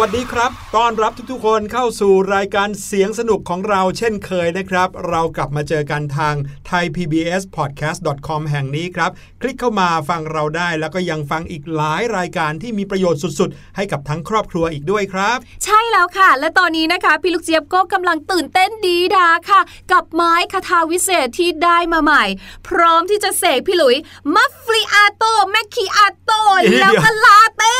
วัสดีครับ ต้อนรับทุกๆคนเข้าสู่รายการเสียงสนุกของเราเช่นเคยนะครับ เรากลับมาเจอกันทาง thaipbspodcast.com แห่งนี้ครับ คลิกเข้ามาฟังเราได้แล้วก็ยังฟังอีกหลายรายการที่มีประโยชน์สุดๆ ให้กับทั้งครอบครัวอีกด้วยครับ ใช่แล้วค่ะ และตอนนี้นะคะ พี่ลูกเจี๊ยบก็กำลังตื่นเต้นดีดาค่ะ กับไม้คาทาวิเศษที่ได้มาใหม่ พร้อมที่จะเสกพี่หลุยมัฟฟลิอาโตแมคคิอาโตเดี๋ยวแล้วก็ลาเต้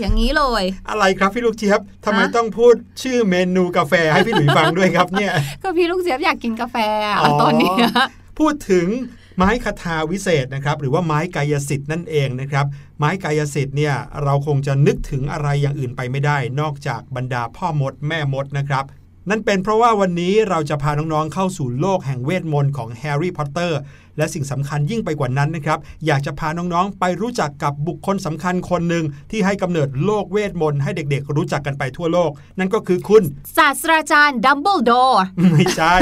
อย่างนี้เลย อะไรครับพี่ลูกเจี๊ยบทำไมฮะต้องพูดชื่อเมนูกาแฟให้พี่หลุยฟังด้วยครับเนี่ยก็พี่ลูกเจี๊ยบอยากกินกาแฟอะอ๋อตอนเนี้ยพูดถึงไม้คาทาวิเศษนะครับ หรือว่าไม้กายสิทธิ์นั่นเองนะครับ ไม้กายสิทธิ์เนี่ยเราคงจะนึกถึงอะไรอย่างอื่นไปไม่ได้ นอกจากบรรดาพ่อมดแม่มดนะครับ นั่นเป็นเพราะว่าวันนี้เราจะพาน้องๆเข้าสู่โลกแห่งเวทมนต์ของแฮร์รี่พอตเตอร์และสิ่งสำคัญยิ่งไปกว่านั้นนะครับ อยากจะพาน้องๆ ไปรู้จักกับบุคคลสำคัญคนหนึ่งที่ให้กำเนิดโลกเวทมนต์ให้เด็กๆ รู้จักกันไปทั่วโลก นั่นก็คือคุณ ศาสตราจารย์ดัมเบิลดอร์ไม่ใช่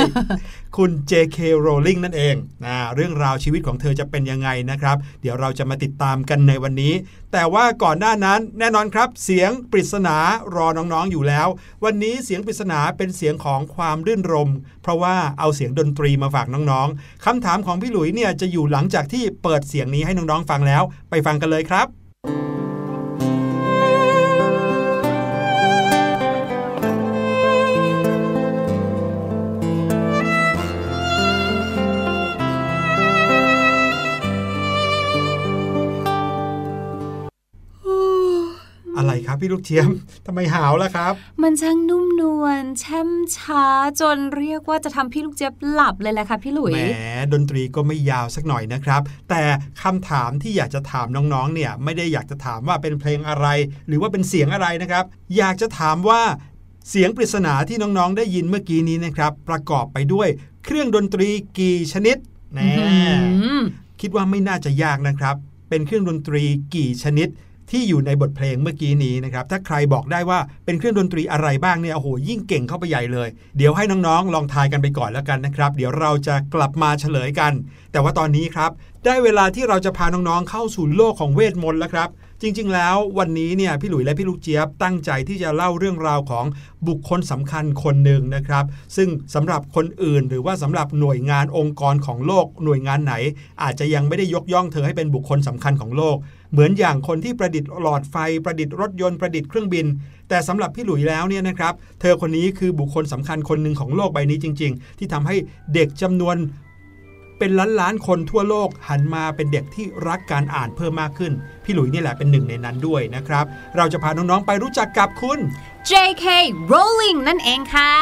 คุณ J.K. Rowling นั่นเองนะเรื่องราวชีวิตของเธอจะเป็นยังไงนะครับ เดี๋ยวเราจะมาติดตามกันในวันนี้ แต่ว่าก่อนหน้านั้นแน่นอนครับ เสียงปริศนารอน้องๆอยู่แล้ว วันนี้เสียงปริศนาเป็นเสียงของความรื่นรม เพราะว่าเอาเสียงดนตรีมาฝากน้องๆคำถามของพี่หลุยเนี่ยจะอยู่หลังจากที่เปิดเสียงนี้ให้น้องๆฟังแล้ว ไปฟังกันเลยครับ อะไรครับพี่ลูกเทียมทำไมหาวล่ะครับ มันช่างนุ่มนวลแช่มช้าจนเรียกว่าจะทำพี่ลูกเจี๊ยบหลับเลยแหละค่ะพี่หลุยแหมดนตรีก็ไม่ยาวสักหน่อยนะครับ แต่คำถามที่อยากจะถามน้องๆเนี่ยไม่ได้อยากจะถามว่าเป็นเพลงอะไร หรือว่าเป็นเสียงอะไรนะครับ อยากจะถามว่าเสียงปริศนาที่น้องๆ ได้ยินเมื่อกี้นี้นะครับ ประกอบไปด้วยเครื่องดนตรีกี่ชนิดแน่อืมคิดว่าไม่น่าจะยากนะครับ เป็นเครื่องดนตรีกี่ชนิด ที่อยู่ในบทเพลงเมื่อกี้นี้นะครับ ถ้าใครบอกได้ว่าเป็นเครื่องดนตรีอะไรบ้างเนี่ยโอ้โหยิ่งเก่งเข้าไปใหญ่เลย เดี๋ยวให้น้องๆ ลองทายกันไปก่อนแล้วกันนะครับ เดี๋ยวเราจะกลับมาเฉลยกัน แต่ว่าตอนนี้ครับ ได้เวลาที่เราจะพาน้องๆ เข้าสู่โลกของเวทมนต์แล้วครับ จริงๆ แล้ววันนี้เนี่ยพี่หลุยและพี่ลูกเจี๊ยบตั้งใจที่จะเล่าเรื่องราวของบุคคลสำคัญคนหนึ่งนะครับ ซึ่งสำหรับคนอื่นหรือว่าสำหรับหน่วยงานองค์กรของโลก หน่วยงานไหน อาจจะยังไม่ได้ยกย่องเธอให้เป็นบุคคลสำคัญของโลก เหมือนอย่างคนที่ประดิษฐ์หลอดไฟประดิษฐ์รถยนต์ประดิษฐ์เครื่องบิน แต่สำหรับพี่หลุยแล้วเนี่ยนะครับเธอคนนี้คือบุคคลสำคัญคนหนึ่งของโลกใบนี้จริง ๆ ที่ทำให้เด็กจำนวนเป็นล้านล้านๆคนทั่วโลกหันมาเป็นเด็กที่รักการอ่านเพิ่มมากขึ้น พี่หลุยนี่แหละเป็นหนึ่งในนั้นด้วยนะครับ เราจะพาน้อง ๆ ไปรู้จักกับคุณ J.K. Rowling นั่นเองค่ะ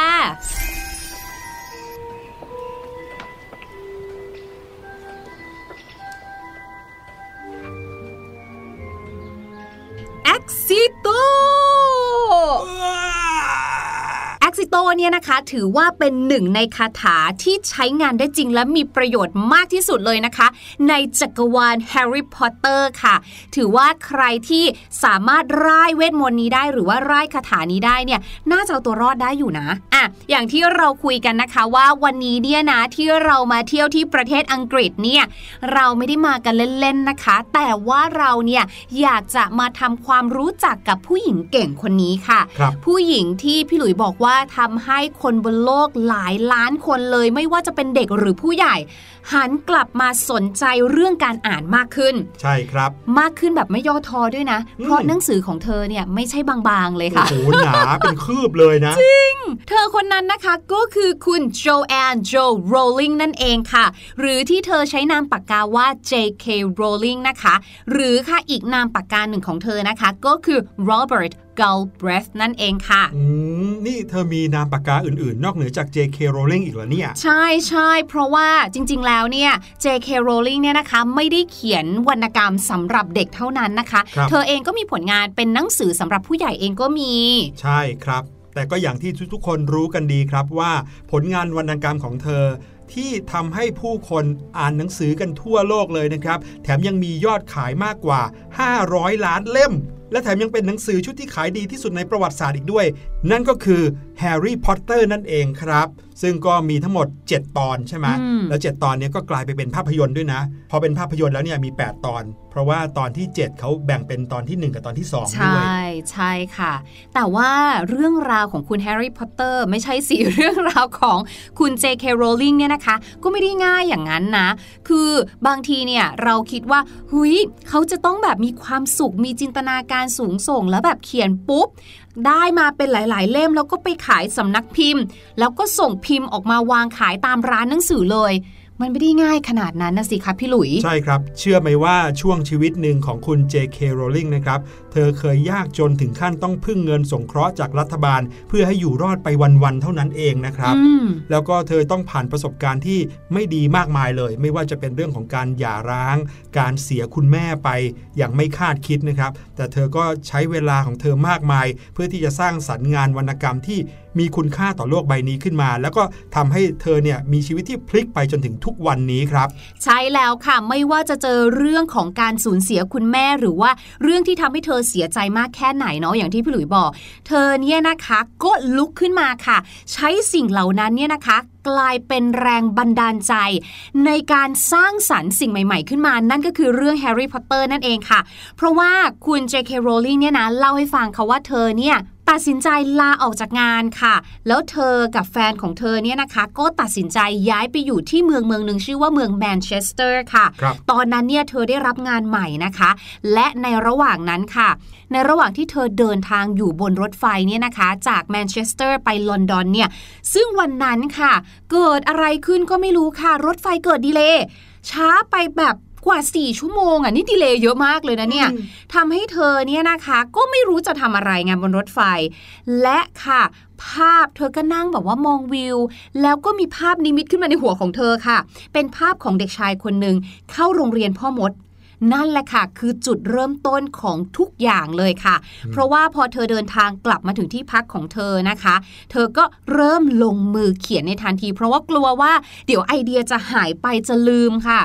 Exito แอคซิโตเนี่ยนะคะ ถือว่าเป็นหนึ่งในคาถาที่ใช้งานได้จริงและมีประโยชน์มากที่สุดเลยนะคะ ในจักรวาลแฮร์รี่พอตเตอร์ค่ะ ถือว่าใครที่สามารถร่ายเวทมนต์นี้ได้ หรือว่าร่ายคาถานี้ได้เนี่ยน่าจะเอาตัวรอดได้อยู่นะอะอย่างที่เราคุยกันนะคะว่าวันนี้เนี่ยนะที่เรามาเที่ยวที่ประเทศอังกฤษเนี่ยเราไม่ได้มากันเล่นๆนะคะ แต่ว่าเราเนี่ยอยากจะมาทำความรู้จักกับผู้หญิงเก่งคนนี้ค่ะครับผู้หญิงที่พี่หลุยบอกว่าทำให้คนบนโลกหลายล้านคนเลย ไม่ว่าจะเป็นเด็กหรือผู้ใหญ่ หันกลับมาสนใจเรื่องการอ่านมากขึ้น ใช่ครับ มากขึ้นแบบไม่ย่อท้อด้วยนะอืมเพราะหนังสือของเธอเนี่ยไม่ใช่บางๆเลยโอ้ค่ะโหหนาเป็นคืบเลยนะเธอคนนั้นนะคะก็คือคุณโจแอนโจโรลลิงนั่นเองค่ะ หรือที่เธอใช้นามปากกาว่า J.K. Rowling นะคะ หรือค่ะอีกนามปากกาหนึ่งของเธอนะคะ ก็คือ Robert Galbraith นั่นเองค่ะ อืม นี่เธอมีนามปากกาอื่นๆ นอกเหนือจาก J.K. Rowling อีกเหรอเนี่ย ใช่ใช่เพราะว่าจริงๆ แล้วเนี่ย J.K. Rowling เนี่ยนะคะ ไม่ได้เขียนวรรณกรรมสำหรับเด็กเท่านั้นนะคะครับเธอเองก็มีผลงานเป็นหนังสือสำหรับผู้ใหญ่เองก็มี ใช่ครับ แต่ก็อย่างที่ทุกๆ คนรู้กันดีครับว่าผลงานวรรณกรรมของเธอที่ทำให้ผู้คนอ่านหนังสือกันทั่วโลกเลยนะครับ แถมยังมียอดขายมากกว่า 500 ล้านเล่ม และแถมยังเป็นหนังสือชุดที่ขายดีที่สุดในประวัติศาสตร์อีกด้วย นั่นก็คือ แฮร์รี่พอตเตอร์นั่นเองครับ ซึ่งก็มีทั้งหมด 7 ตอนใช่ไหมอืมแล้ว 7 ตอนเนี้ยก็กลายไปเป็นภาพยนตร์ด้วยนะ พอเป็นภาพยนตร์แล้วเนี่ยมี 8 ตอน เพราะว่าตอนที่ 7 เขาแบ่งเป็นตอนที่ 1 กับตอนที่2ใชด้วยใช่ค่ะ แต่ว่าเรื่องราวของคุณแฮร์รี่พอตเตอร์ไม่ใช่สิเรื่องราวของคุณ J.K. Rowling เนี่ยนะคะ ก็ไม่ได้ง่ายอย่างนั้นนะ คือบางทีเนี่ยเราคิดว่าหุยเขาจะต้องแบบมีความสุขมีจินตนาการสูงส่งแล้วแบบเขียนปุ๊บ ได้มาเป็นหลาย ๆ เล่มแล้วก็ไปขายสำนักพิมพ์ แล้วก็ส่งพิมพ์ออกมาวางขายตามร้านหนังสือเลย มันไม่ได้ง่ายขนาดนั้นนะสิคะพี่หลุย ใช่ครับ เชื่อไหมว่าช่วงชีวิตหนึ่งของคุณ J.K. Rowling นะครับ เธอเคยยากจนถึงขั้นต้องพึ่งเงินสงเคราะห์จากรัฐบาล เพื่อให้อยู่รอดไปวัน ๆ เท่านั้นเองนะครับอืมแล้วก็เธอต้องผ่านประสบการณ์ที่ไม่ดีมากมายเลย ไม่ว่าจะเป็นเรื่องของการหย่าร้าง การเสียคุณแม่ไปอย่างไม่คาดคิดนะครับ แต่เธอก็ใช้เวลาของเธอมากมาย เพื่อที่จะสร้างสรรค์งานวรรณกรรมที่มีคุณค่าต่อโลกใบนี้ขึ้นมา แล้วก็ทำให้เธอเนี่ยมีชีวิตที่พลิกไปจนถึงทุกวันนี้ครับ ใช่แล้วค่ะไม่ว่าจะเจอเรื่องของการสูญเสียคุณแม่หรือว่าเรื่องที่ทำให้เธอเสียใจมากแค่ไหนเนาะอย่างที่พี่หลุยบอก เธอเนี่ยนะคะก็ลุกขึ้นมาค่ะ ใช้สิ่งเหล่านั้นเนี่ยนะคะกลายเป็นแรงบันดาลใจ ในการสร้างสรรค์สิ่งใหม่ๆ ขึ้นมา นั่นก็คือเรื่องแฮร์รี่พอตเตอร์นั่นเองค่ะ เพราะว่าคุณ J.K. Rowling เนี่ยนะ เล่าให้ฟังค่ะว่าเธอเนี่ย ตัดสินใจลาออกจากงานค่ะ แล้วเธอกับแฟนของเธอเนี่ยนะคะ ก็ตัดสินใจย้ายไปอยู่ที่เมืองเมืองหนึ่งชื่อว่าเมืองแมนเชสเตอร์ค่ะครับตอนนั้นเนี่ยเธอได้รับงานใหม่นะคะ และในระหว่างนั้นค่ะ ในระหว่างที่เธอเดินทางอยู่บนรถไฟเนี่ยนะคะ จากแมนเชสเตอร์ไปลอนดอนเนี่ยซึ่งวันนั้นค่ะ เกิดอะไรขึ้นก็ไม่รู้ค่ะ รถไฟเกิด delay ช้าไปแบบ กว่า 4 ชั่วโมงอะนี่ delay เยอะมากเลยนะเนี่ยอืมทำให้เธอเนี่ยนะคะ ก็ไม่รู้จะทำอะไรไงบนรถไฟ และค่ะ ภาพเธอก็นั่งแบบว่ามองวิว แล้วก็มีภาพนิมิตขึ้นมาในหัวของเธอค่ะ เป็นภาพของเด็กชายคนหนึ่งเข้าโรงเรียนพ่อมด นั่นแหละค่ะ คือจุดเริ่มต้นของทุกอย่างเลยค่ะ เพราะว่าพอเธอเดินทางกลับมาถึงที่พักของเธอนะคะ เธอก็เริ่มลงมือเขียนในทันที เพราะว่ากลัวว่าเดี๋ยวไอเดียจะหายไปจะลืมค่ะ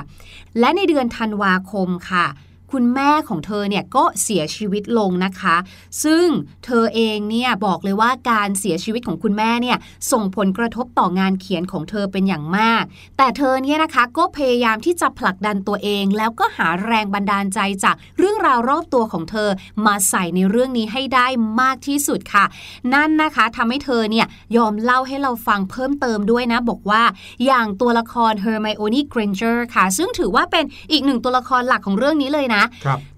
และในเดือนธันวาคมค่ะ คุณแม่ของเธอเนี่ยก็เสียชีวิตลงนะคะ ซึ่งเธอเองเนี่ยบอกเลยว่าการเสียชีวิตของคุณแม่เนี่ยส่งผลกระทบต่องานเขียนของเธอเป็นอย่างมาก แต่เธอเนี่ยนะคะก็พยายามที่จะผลักดันตัวเอง แล้วก็หาแรงบันดาลใจจากเรื่องราวรอบตัวของเธอมาใส่ในเรื่องนี้ให้ได้มากที่สุดค่ะ นั่นนะคะทำให้เธอเนี่ยยอมเล่าให้เราฟังเพิ่มเติมด้วยนะ บอกว่าอย่างตัวละคร Hermione Granger ค่ะ ซึ่งถือว่าเป็นอีกหนึ่งตัวละครหลักของเรื่องนี้เลยนะ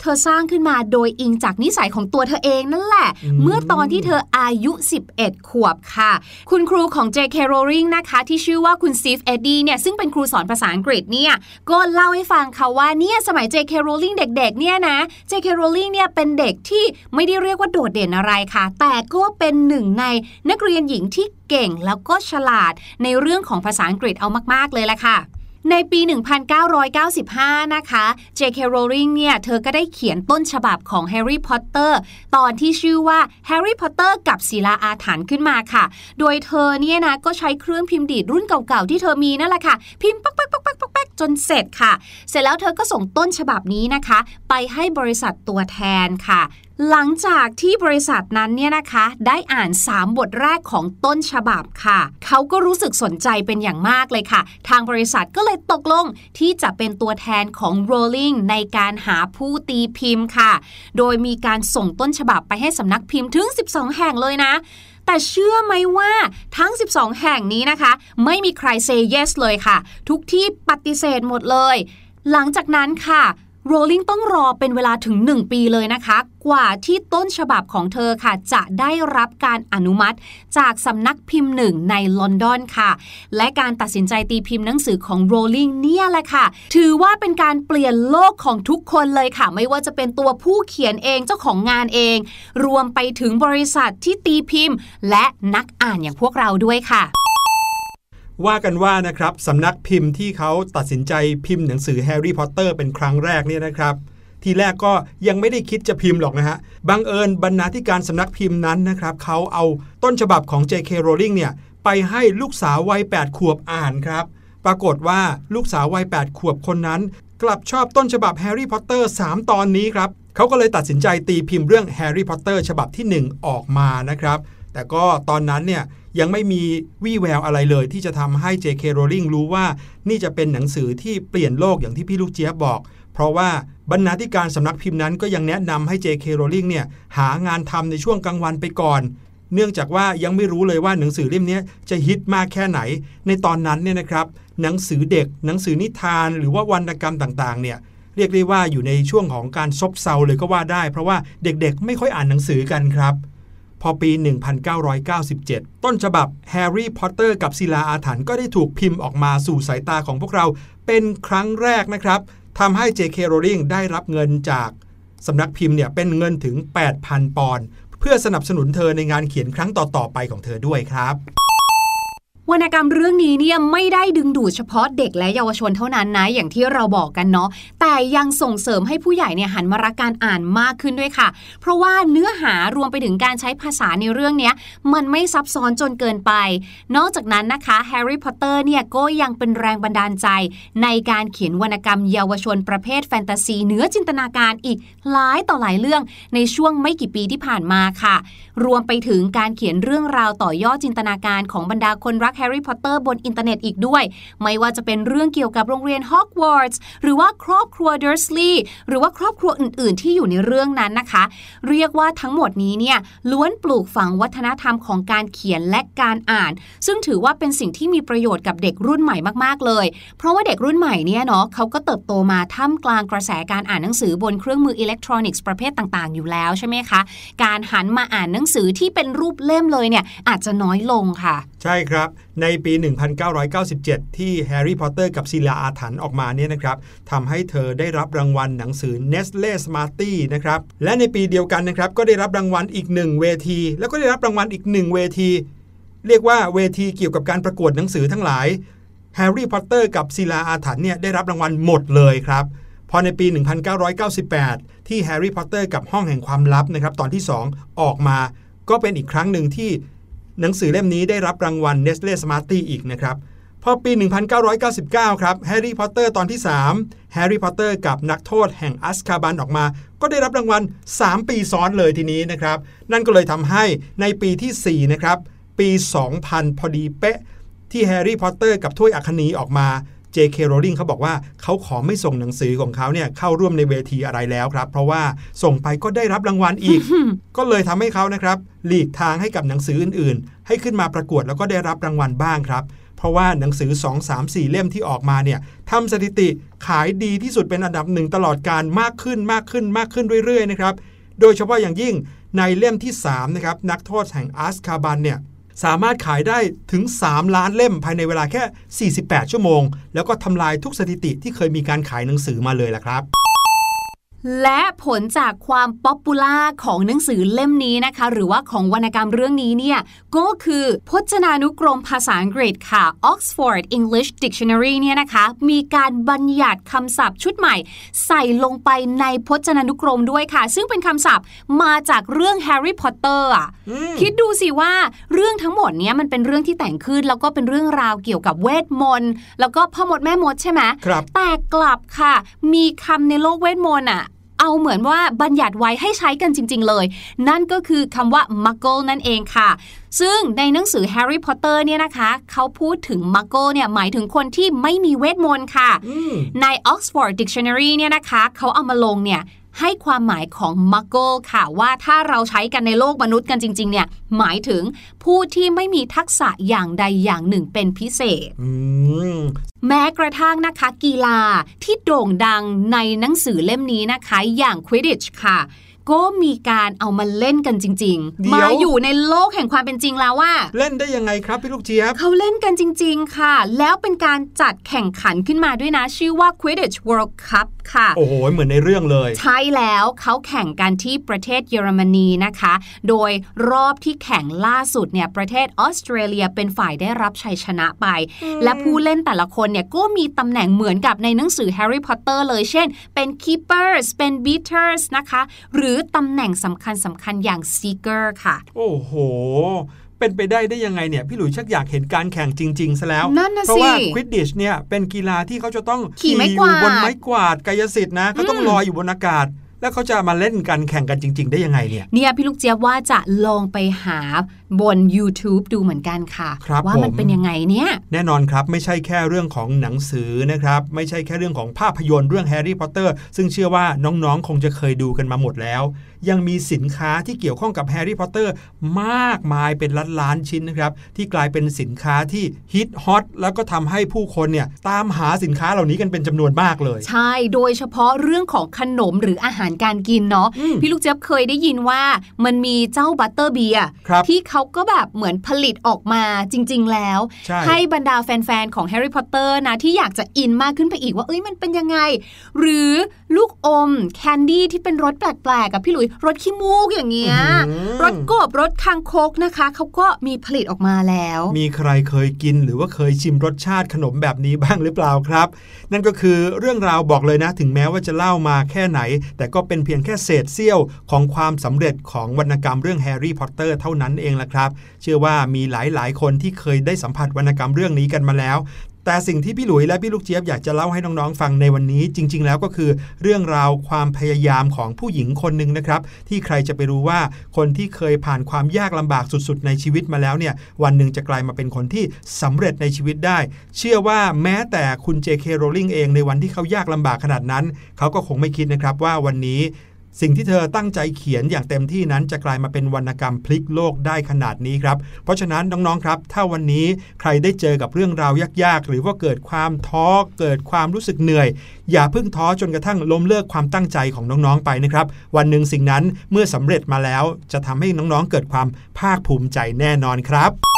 เธอสร้างขึ้นมาโดยอิงจากนิสัยของตัวเธอเองนั่นแหละอืมเมื่อตอนที่เธออายุ 11 ขวบค่ะ คุณครูของ J.K. Rowling นะคะ ที่ชื่อว่าคุณซีฟเอ็ดดี้เนี่ยซึ่งเป็นครูสอนภาษาอังกฤษเนี่ยก็เล่าให้ฟังค่ะว่าเนี่ยสมัย J.K. Rowling เด็กๆเนี่ยนะ J.K. Rowling เนี่ยเป็นเด็กที่ไม่ได้เรียกว่าโดดเด่นอะไรค่ะ แต่ก็เป็นหนึ่งในนักเรียนหญิงที่เก่งแล้วก็ฉลาดในเรื่องของภาษาอังกฤษเอามาก ๆ เลยละค่ะ ในปี 1995 นะคะ J.K. Rowling เนี่ย เธอก็ได้เขียนต้นฉบับของ Harry Potter ตอนที่ชื่อว่า Harry Potter กับศิลาอาถรรพ์ขึ้นมาค่ะ โดยเธอเนี่ยนะ ก็ใช้เครื่องพิมพ์ดีดรุ่นเก่าๆ ที่เธอมีนั่นแหละค่ะ พิมพ์ปักปักปักปักปักปักจนเสร็จค่ะ เสร็จแล้วเธอก็ส่งต้นฉบับนี้นะคะ ไปให้บริษัทตัวแทนค่ะ หลังจากที่บริษัทนั้นเนี่ยนะคะ ได้อ่าน 3 บทแรกของต้นฉบับค่ะ เขาก็รู้สึกสนใจเป็นอย่างมากเลยค่ะ ทางบริษัทก็เลยตกลงที่จะเป็นตัวแทนของ Rowling ในการหาผู้ตีพิมพ์ค่ะ โดยมีการส่งต้นฉบับไปให้สำนักพิมพ์ถึง 12 แห่งเลยนะแต่เชื่อไหมว่าทั้ง 12 แห่งนี้นะคะ ไม่มีใคร say yes เลยค่ะ ทุกที่ปฏิเสธหมดเลย หลังจากนั้นค่ะ โรลลิงต้องรอเป็นเวลาถึง 1 ปีเลยนะคะ กว่าที่ต้นฉบับของเธอค่ะ จะได้รับการอนุมัติ จากสำนักพิมพ์หนึ่งในลอนดอนค่ะ และการตัดสินใจตีพิมพ์หนังสือของโรลลิงเนี่ยแหละค่ะ ถือว่าเป็นการเปลี่ยนโลกของทุกคนเลยค่ะ ไม่ว่าจะเป็นตัวผู้เขียนเองเจ้าของงานเอง รวมไปถึงบริษัทที่ตีพิมพ์ และนักอ่านอย่างพวกเราด้วยค่ะ ว่ากันว่านะครับสำนักพิมพ์ที่เขาตัดสินใจพิมพ์หนังสือแฮร์รี่พอตเตอร์เป็นครั้งแรกเนี่ยนะครับ ทีแรกก็ยังไม่ได้คิดจะพิมพ์หรอกนะฮะบังเอิญบรรณาธิการสำนักพิมพ์นั้นนะครับเขาเอาต้นฉบับของ J.K. Rowling เนี่ยไปให้ลูกสาววัย 8 ขวบอ่านครับ ปรากฏว่าลูกสาววัย 8 ขวบคนนั้น กลับชอบต้นฉบับแฮร์รี่พอตเตอร์3ตอนนี้ครับเขาก็เลยตัดสินใจตีพิมพ์เรื่องแฮร์รี่พอตเตอร์ฉบับที่ 1 ออกมานะครับ แต่ก็ตอนนั้นเนี่ยยังไม่มีวี่แววอะไรเลย ที่จะทำให้ J.K. Rowling รู้ว่านี่จะเป็นหนังสือที่เปลี่ยนโลกอย่างที่พี่ลูกเจี๊ยบบอก เพราะว่าบรรณาธิการสำนักพิมพ์นั้นก็ยังแนะนำให้ J.K. Rowling เนี่ยหางานทำในช่วงกลางวันไปก่อน เนื่องจากว่ายังไม่รู้เลยว่าหนังสือเล่มนี้จะฮิตมากแค่ไหน ในตอนนั้นเนี่ยนะครับหนังสือเด็ก หนังสือนิทาน หรือว่าวรรณกรรมต่างๆเนี่ยเรียกได้ว่าอยู่ในช่วงของการซบเซาเลยก็ว่าได้ เพราะว่าเด็กๆ ไม่ค่อยอ่านหนังสือกันครับ พอปี 1997 ต้นฉบับแฮร์รี่พอตเตอร์กับศิลาอาถรรพ์ก็ได้ถูกพิมพ์ออกมาสู่สายตาของพวกเราเป็นครั้งแรกนะครับทำให้ J.K. Rowling ได้รับเงินจากสำนักพิมพ์เนี่ยเป็นเงินถึง 8,000 ปอนด์เพื่อสนับสนุนเธอในงานเขียนครั้งต่อๆไปของเธอด้วยครับ วรรณกรรมเรื่องนี้เนี่ยไม่ได้ดึงดูดเฉพาะเด็กและเยาวชนเท่านั้นนะอย่างที่เราบอกกันเนาะแต่ยังส่งเสริมให้ผู้ใหญ่เนี่ยหันมารักการอ่านมากขึ้นด้วยค่ะ เพราะว่าเนื้อหารวมไปถึงการใช้ภาษาในเรื่องนี้มันไม่ซับซ้อนจนเกินไป นอกจากนั้นนะคะแฮร์รี่พอตเตอร์เนี่ยก็ยังเป็นแรงบันดาลใจ ในการเขียนวรรณกรรมเยาวชนประเภทแฟนตาซีเหนือจินตนาการอีกหลายต่อหลายเรื่องในช่วงไม่กี่ปีที่ผ่านมาค่ะ รวมไปถึงการเขียนเรื่องราวต่อยอดจินตนาการของบรรดาคนรักแฮร์รี่พอตเตอร์บนอินเทอร์เน็ตอีกด้วย ไม่ว่าจะเป็นเรื่องเกี่ยวกับโรงเรียนฮอกวอตส์หรือว่าครอบครัวเดอร์สลีย์หรือว่าครอบครัวอื่น ๆ ที่อยู่ในเรื่องนั้นนะคะ เรียกว่าทั้งหมดนี้เนี่ยล้วนปลูกฝังวัฒนธรรมของการเขียนและการอ่าน ซึ่งถือว่าเป็นสิ่งที่มีประโยชน์กับเด็กรุ่นใหม่มากๆเลย เพราะว่าเด็กรุ่นใหม่เนี่ยเนาะเขาก็เติบโตมาท่ามกลางกระแสการอ่านหนังสือบนเครื่องมืออิเล็กทรอนิกส์ประเภทต่างๆ อยู่แล้วใช่ไหมคะ การหันมาอ่านหนังสือที่เป็นรูปเล่มเลยเนี่ยอาจจะน้อยลงค่ะ ใช่ครับ ในปี 1997 ที่แฮร์รี่พอตเตอร์กับศิลาอาถรรพ์ออกมาเนี่ยนะครับทำให้เธอได้รับรางวัลหนังสือ Nestle Smarties นะครับ และในปีเดียวกันนะครับ ก็ได้รับรางวัลอีกหนึ่งเวที แล้วก็ได้รับรางวัลอีกหนึ่งเวที เรียกว่าเวทีเกี่ยวกับการประกวดหนังสือทั้งหลายแฮร์รี่พอตเตอร์กับศิลาอาถรรพ์เนี่ยได้รับรางวัลหมดเลยครับพอในปี 1998 ที่แฮร์รี่พอตเตอร์กับห้องแห่งความลับนะครับตอนที่ 2 ออกมาก็เป็นอีกครั้งหนึ่งที่ หนังสือเล่มนี้ได้รับรางวัล Nestle Smarties อีกนะครับ พอปี 1999 ครับแฮร์รี่พอตเตอร์ตอนที่3แฮร์รี่พอตเตอร์กับนักโทษแห่งอัซคาบันออกมา ก็ได้รับรางวัล 3 ปีซ้อนเลยทีนี้นะครับ นั่นก็เลยทำให้ในปีที่ 4 นะครับ ปี 2000 พอดีเป๊ะ ที่แฮร์รี่พอตเตอร์กับถ้วยอัคนีออกมา J.K. Rowling เขาบอกว่าเขาขอไม่ส่งหนังสือของเขาเนี่ยเข้าร่วมในเวทีอะไรแล้วครับ เพราะว่าส่งไปก็ได้รับรางวัลอีก ก็เลยทำให้เขานะครับหลีกทางให้กับหนังสืออื่น ๆ ให้ขึ้นมาประกวดแล้วก็ได้รับรางวัลบ้างครับ เพราะว่าหนังสือ 2 3 4 เล่มที่ออกมาเนี่ยทำสถิติขายดีที่สุดเป็นอันดับหนึ่งตลอดกาลมากขึ้นมากขึ้นมากขึ้นเรื่อยๆนะครับโดยเฉพาะอย่างยิ่งในเล่มที่3นะครับนักโทษแห่งอัซคาบันเนี่ย สามารถขายได้ถึง 3 ล้านเล่มภายในเวลาแค่ 48 ชั่วโมง แล้วก็ทำลายทุกสถิติที่เคยมีการขายหนังสือมาเลยล่ะครับ และผลจากความ popular ของหนังสือเล่มนี้นะคะ หรือว่าของวรรณกรรมเรื่องนี้เนี่ย ก็คือพจนานุกรมภาษาอังกฤษค่ะ Oxford English Dictionary เนี่ยนะคะ มีการบัญญัติคำศัพท์ชุดใหม่ ใส่ลงไปในพจนานุกรมด้วยค่ะ ซึ่งเป็นคำศัพท์มาจากเรื่อง Harry Potter อะคิดดูสิว่าเรื่องทั้งหมดเนี้ยมันเป็นเรื่องที่แต่งขึ้น แล้วก็เป็นเรื่องราวเกี่ยวกับเวทมนต์แล้วก็พ่อมดแม่มดใช่ไหมครับแต่กลับค่ะ มีคำในโลกเวทมนต์อะ เอาเหมือนว่าบัญญัติไว้ให้ใช้กันจริง ๆ เลย นั่นก็คือคำว่า muggle นั่นเองค่ะ ซึ่งในหนังสือ Harry Potter เนี่ยนะคะ เขาพูดถึง muggle เนี่ยหมายถึงคนที่ไม่มีเวทมนต์ค่ะอืมใน Oxford Dictionary เนี่ยนะคะ เขาเอามาลงเนี่ย ให้ความหมายของ muggle ค่ะว่าถ้าเราใช้กันในโลกมนุษย์กันจริง ๆ เนี่ย หมายถึงผู้ที่ไม่มีทักษะอย่างใดอย่างหนึ่งเป็นพิเศษอืมแม้กระทั่งนะคะกีฬาที่โด่งดังในหนังสือเล่มนี้นะคะ อย่าง Quidditch ค่ะ ก็มีการเอามาเล่นกันจริงเดี๋ๆยวมาอยู่ในโลกแห่งความเป็นจริงแล้วว่า เล่นได้ยังไงครับพี่ลูกเจี๊ยบเขาเล่นกันจริง ๆ ค่ะ แล้วเป็นการจัดแข่งขันขึ้นมาด้วยนะ ชื่อว่า Quidditch World Cup ค่ะ โอ้โห เหมือนในเรื่องเลย ใช่แล้วเขาแข่งกันที่ประเทศเยอรมนีนะคะ โดยรอบที่แข่งล่าสุดเนี่ยประเทศออสเตรเลียเป็นฝ่ายได้รับชัยชนะไป และผู้เล่นแต่ละคนเนี่ยก็มีตำแหน่งเหมือนกับในหนังสือ Harry Potter เลยเช่น เป็น keepers เป็น beaters นะคะ หรือตำแหน่งสำคัญสำคัญอย่าง seeker ค่ะ โอ้โหเป็นไปได้ได้ยังไงเนี่ย พี่หลุยชักอยากเห็นการแข่งจริง ๆ ซะแล้วนั่นน่ะเพราะว่าสิควิดดิชเนี่ยเป็นกีฬาที่เขาจะต้องขี่ไม้อกวาดยู่บนไม้กวาดกายสิทธิ์นะเขาต้องอืมลอยอยู่บนอากาศแล้วเขาจะมาเล่นกันแข่งกันจริง ๆ ได้ยังไงเนี่ยเนี่ยพี่ลูกเจี๊ยบว่าจะลองไปหาบน YouTube ดูเหมือนกันค่ะครับว่ามันผมเป็นยังไงเนี่ยแน่นอนครับไม่ใช่แค่เรื่องของหนังสือนะครับไม่ใช่แค่เรื่องของภาพยนตร์เรื่องแฮร์รี่พอตเตอร์ซึ่งเชื่อว่าน้องๆ คงจะเคยดูกันมาหมดแล้ว ยังมีสินค้าที่เกี่ยวข้องกับแฮร์รี่พอตเตอร์มากมายเป็นล้านล้านๆชิ้นนะครับที่กลายเป็นสินค้าที่ฮิตฮอตแล้วก็ทำให้ผู้คนเนี่ยตามหาสินค้าเหล่านี้กันเป็นจำนวนมากเลย ใช่โดยเฉพาะเรื่องของขนมหรืออาหารการกินเนาะอืมพี่ลูกเจี๊ยบเคยได้ยินว่ามันมีเจ้าบัตเตอร์เบียร์ครับที่เขาก็แบบเหมือนผลิตออกมาจริง ๆ แล้วใช่ให้บรรดาแฟน ๆ ของแฮร์รี่พอตเตอร์นะ ที่อยากจะอินมากขึ้นไปอีกว่าเอ้ยมันเป็นยังไง หรือลูกอม candy ที่เป็นรสแปลกๆกับพี่หลุยรสขี้มูกอย่างเงี้ยอื้อหือรสกบรสคางคกนะคะเขาก็มีผลิตออกมาแล้ว มีใครเคยกินหรือว่าเคยชิมรสชาติขนมแบบนี้บ้างหรือเปล่าครับ นั่นก็คือเรื่องราวบอกเลยนะ ถึงแม้ว่าจะเล่ามาแค่ไหน แต่ก็เป็นเพียงแค่เศษเสี้ยวของความสำเร็จของวรรณกรรมเรื่องแฮร์รี่พอตเตอร์เท่านั้นเองละครับ เชื่อว่ามีหลายๆ คนที่เคยได้สัมผัสวรรณกรรมเรื่องนี้กันมาแล้วแต่สิ่งที่พี่หลุยและพี่ลูกเจี๊ยบอยากจะเล่าให้น้องๆฟังในวันนี้ จริง ๆ แล้วก็คือ เรื่องราวความพยายามของผู้หญิงคนหนึ่งนะครับ ที่ใครจะไปรู้ว่าคนที่เคยผ่านความยากลำบากสุด ๆ ในชีวิตมาแล้วเนี่ย วันหนึ่งจะกลายมาเป็นคนที่สำเร็จในชีวิตได้ เชื่อว่าแม้แต่คุณ J.K. Rowling เองในวันที่เขายากลำบากขนาดนั้น เขาก็คงไม่คิดนะครับว่าวันนี้ สิ่งที่เธอตั้งใจเขียนอย่างเต็มที่นั้นจะกลายมาเป็นวรรณกรรมพลิกโลกได้ขนาดนี้ครับ เพราะฉะนั้นน้องๆครับ ถ้าวันนี้ใครได้เจอกับเรื่องราวยากๆ หรือว่าเกิดความท้อเกิดความรู้สึกเหนื่อย อย่าเพิ่งท้อจนกระทั่งล้มเลิกความตั้งใจของน้องๆไปนะครับ วันหนึ่งสิ่งนั้นเมื่อสำเร็จมาแล้ว จะทำให้น้องๆเกิดความภาคภูมิใจแน่นอนครับ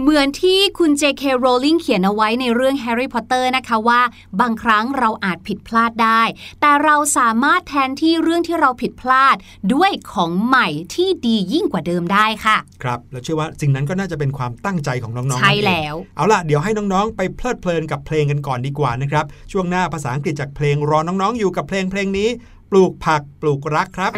เหมือนที่คุณ J.K. Rowling เขียนเอาไว้ในเรื่อง Harry Potter นะคะว่า บางครั้งเราอาจผิดพลาดได้ แต่เราสามารถแทนที่เรื่องที่เราผิดพลาด ด้วยของใหม่ที่ดียิ่งกว่าเดิมได้ค่ะ ครับ แล้วเชื่อว่าสิ่งนั้นก็น่าจะเป็นความตั้งใจของน้องๆใช่นั่นเองแล้ว เอาล่ะ เดี๋ยวให้น้องๆ ไปเพลิดเพลินกับเพลงกันก่อนดีกว่านะครับ ช่วงหน้าภาษาอังกฤษจากเพลงรอน้องๆ อยู่กับเพลงเพลงนี้ ปลูกผักปลูกรักครับ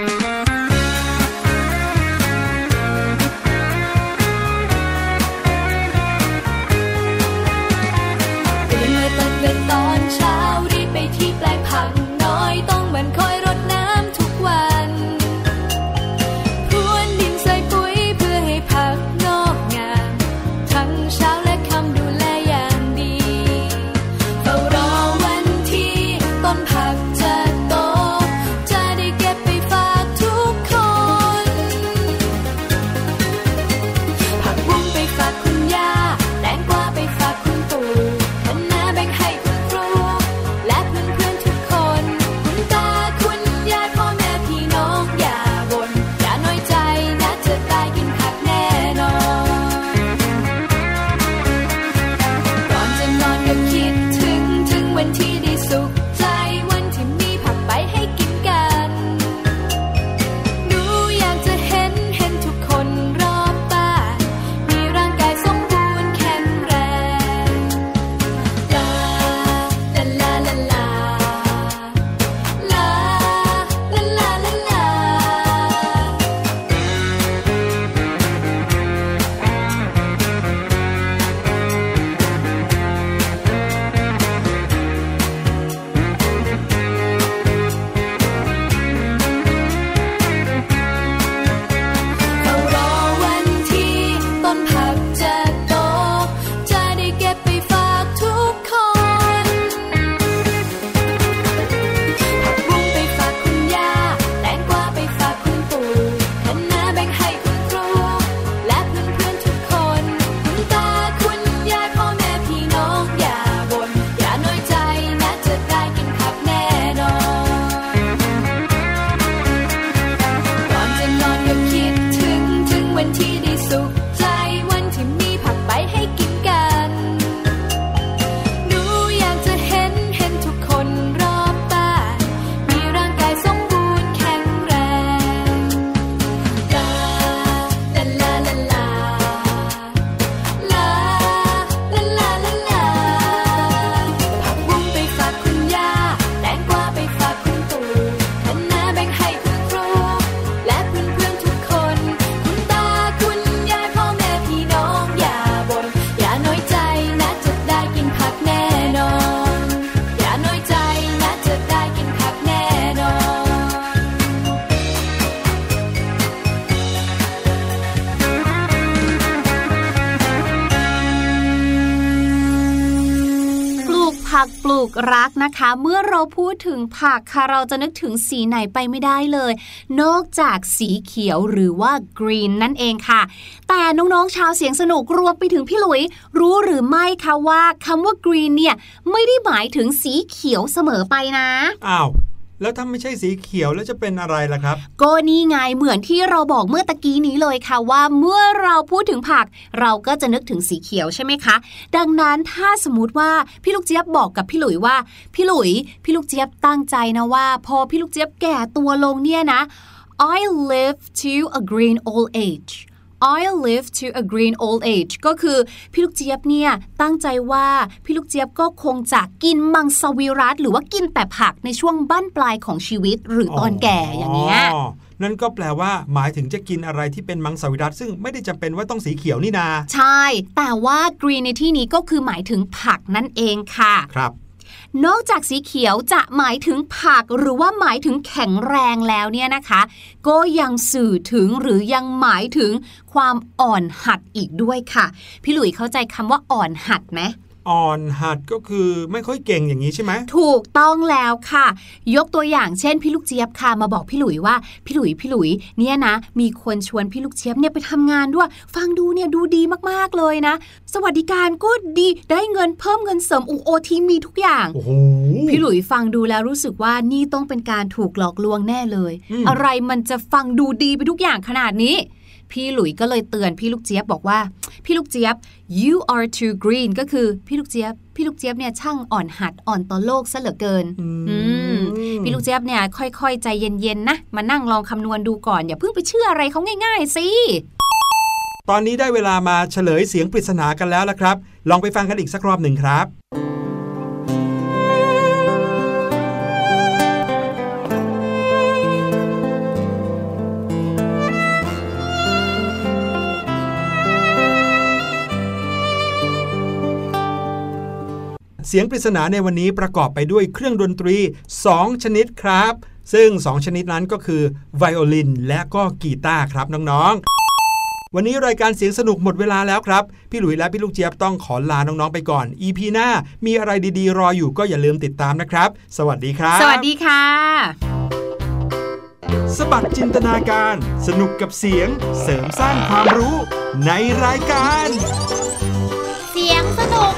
รักนะคะ เมื่อเราพูดถึงผักค่ะเราจะนึกถึงสีไหนไปไม่ได้เลย นอกจากสีเขียวหรือว่ากรีนนั่นเองค่ะ แต่น้องๆชาวเสียงสนุกรวมไปถึงพี่หลุย รู้หรือไม่คะว่าคำว่ากรีนเนี่ยไม่ได้หมายถึงสีเขียวเสมอไปนะอ้าว แล้วถ้าไม่ใช่สีเขียวแล้วจะเป็นอะไรล่ะครับ ก็นี่ไงเหมือนที่เราบอกเมื่อตะกี้นี้เลยค่ะว่าเมื่อเราพูดถึงผัก เราก็จะนึกถึงสีเขียวใช่ไหมคะ ดังนั้นถ้าสมมติว่าพี่ลูกเจี๊ยบบอกกับพี่หลุยว่า พี่หลุย พี่ลูกเจี๊ยบตั้งใจนะว่า พอพี่ลูกเจี๊ยบแก่ตัวลงเนี่ยนะ I live to a green old age I live to a green old age ก็คือพี่ลูกเจี๊ยบเนี่ยตั้งใจว่าพี่ลูกเจี๊ยบก็คงจะกินมังสวิรัตหรือว่ากินแต่ผักในช่วงบั้นปลายของชีวิตหรือตอนแก่อย่างเงี้ยอ๋อนั่นก็แปลว่าหมายถึงจะกินอะไรที่เป็นมังสวิรัตซึ่งไม่ได้จำเป็นว่าต้องสีเขียวนี่นา ใช่ แต่ว่า green ในที่นี้ก็คือหมายถึงผักนั่นเองค่ะ ครับ นอกจากสีเขียวจะหมายถึงผักหรือว่าหมายถึงแข็งแรงแล้วเนี่ยนะคะ ก็ยังสื่อถึงหรือยังหมายถึงความอ่อนหัดอีกด้วยค่ะ พี่หลุยเข้าใจคำว่าอ่อนหัดไหม อ่อนหัดก็คือไม่ค่อยเก่งอย่างนี้ใช่ไหมถูกต้องแล้วค่ะ ยกตัวอย่างเช่นพี่ลูกเจี๊ยบค่ะมาบอกพี่หลุยว่าพี่หลุยพี่หลุยเนี่ยนะ มีคนชวนพี่ลูกเจี๊ยบเนี่ยไปทำงานด้วย ฟังดูเนี่ยดูดีมากๆเลยนะ สวัสดิการก็ดีได้เงินเพิ่มเงินเสริมอุโอทีมีทุกอย่างโอ้โหพี่หลุยฟังดูแล้วรู้สึกว่านี่ต้องเป็นการถูกหลอกลวงแน่เลยอืมอะไรมันจะฟังดูดีไปทุกอย่างขนาดนี้ พี่หลุยก็เลยเตือนพี่ลูกเจี๊ยบบอกว่า พี่ลูกเจี๊ยบ you are too green ก็คือพี่ลูกเจี๊ยบพี่ลูกเจี๊ยบเนี่ยช่างอ่อนหัดอ่อนต่อโลกซะเหลือเกินอืมพี่ลูกเจี๊ยบเนี่ยค่อยๆ ใจเย็นๆนะมานั่งลองคำนวณดูก่อน อย่าเพิ่งไปเชื่ออะไรเขาง่าย ๆสิตอนนี้ได้เวลามาเฉลยเสียงปริศนากันแล้วละครับ ลองไปฟังกันอีกสักรอบหนึ่งครับ สียงปริศนาในวันนี้ประกอบไปด้วยเครื่องดนตรี 2 ชนิดครับ ซึ่ง 2 ชนิดนั้นก็คือไวโอลินและก็กีตาร์ครับน้องๆ วันนี้รายการเสียงสนุกหมดเวลาแล้วครับ พี่หลุยและพี่ลูกเจี๊ยบต้องขอลาน้องๆไปก่อน EP หน้ามีอะไรดีๆ รออยู่ก็อย่าลืมติดตามนะครับ สวัสดีครับ สวัสดีค่ะ สบัดจินตนาการ สนุกกับเสียงเสริมสร้างความรู้ในรายการ เสียงสนุก